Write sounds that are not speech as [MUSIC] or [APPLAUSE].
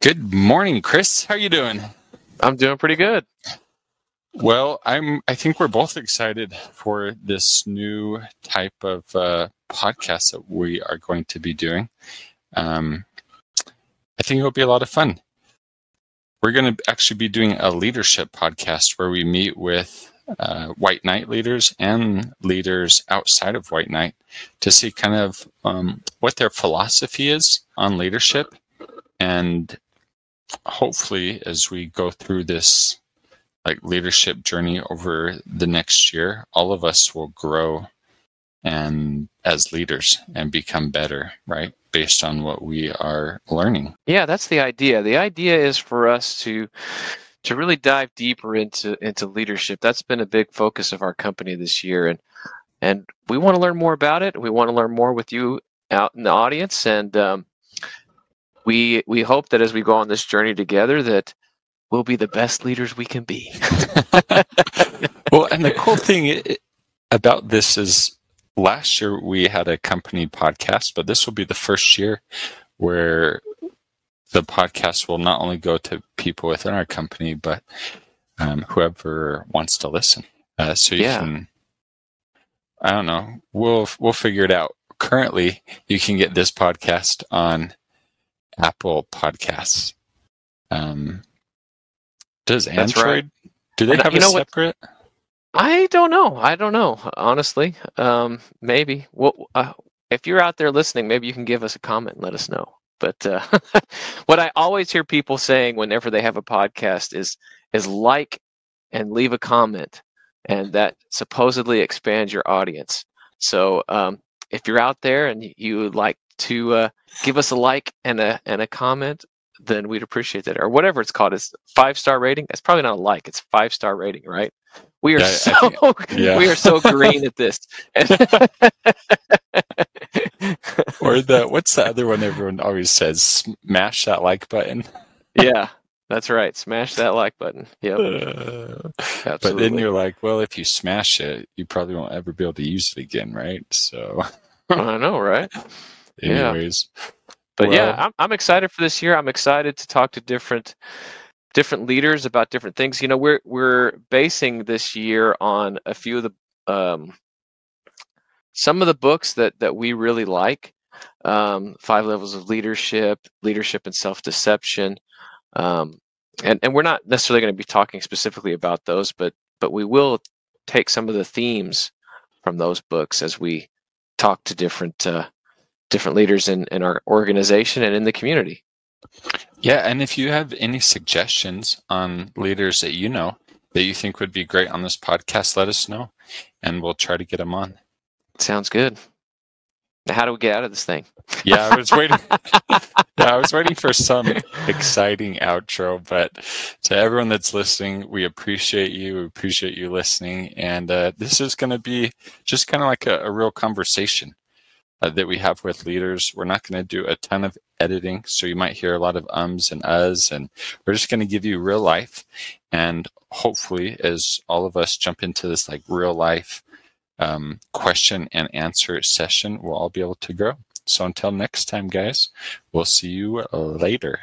Good morning, Chris. How are you doing? I'm doing pretty good. Well, I'm. I think we're both excited for this new type of uh, podcast that we are going to be doing. Um, I think it'll be a lot of fun. We're going to actually be doing a leadership podcast where we meet with uh, White Knight leaders and leaders outside of White Knight to see kind of um, what their philosophy is on leadership and hopefully as we go through this like leadership journey over the next year all of us will grow and as leaders and become better right? Based on what we are learning. Yeah that's the idea. The idea is for us to to really dive deeper into into leadership. That's been a big focus of our company this year and and we want to learn more about it. We want to learn more with you out in the audience and um, we we hope that as we go on this journey together that we'll be the best leaders we can be. [LAUGHS] well, and the cool thing about this is last year we had a company podcast, but this will be the first year where the podcast will not only go to people within our company, but um, whoever wants to listen. Uh, so you yeah. can, I don't know, we'll we'll figure it out. Currently, you can get this podcast on Apple Podcasts. Um, does Android right. do they have you a separate? What? I don't know. I don't know. Honestly, um, maybe. Well, uh, if you're out there listening, maybe you can give us a comment and let us know. But uh, [LAUGHS] what I always hear people saying whenever they have a podcast is is like and leave a comment, and that supposedly expands your audience. So um, if you're out there and you like to uh, give us a like and a and a comment, then we'd appreciate that. Or whatever it's called. It's five star rating. It's probably not a like. It's five star rating, right? We are yeah, so [LAUGHS] yeah. we are so green at this. [LAUGHS] or the what's the other one everyone always says? Smash that like button. yeah, that's right. Smash that like button. Yep. Uh, [LAUGHS] but then you're like, well, if you smash it, you probably won't ever be able to use it again, right? So I know, right? Anyways. Yeah. But well, yeah, I'm I'm excited for this year. I'm excited to talk to different different leaders about different things. You know, we're we're basing this year on a few of the um, some of the books that that we really like. Um, five levels of leadership, leadership and self deception. Um, and and we're not necessarily going to be talking specifically about those, but but we will take some of the themes from those books as we talk to different uh, different leaders in, in our organization and in the community. Yeah, and if you have any suggestions on leaders that you know that you think would be great on this podcast, let us know and we'll try to get them on. Sounds good. How do we get out of this thing? Yeah, I was waiting. [LAUGHS] [LAUGHS] yeah, I was waiting for some exciting outro. But to everyone that's listening, we appreciate you. We appreciate you listening. And uh, this is going to be just kind of like a, a real conversation uh, that we have with leaders. We're not going to do a ton of editing, so you might hear a lot of ums and uhs, and we're just going to give you real life. And hopefully, as all of us jump into this like real life um, question and answer session, we'll all be able to grow. So until next time, guys, we'll see you later.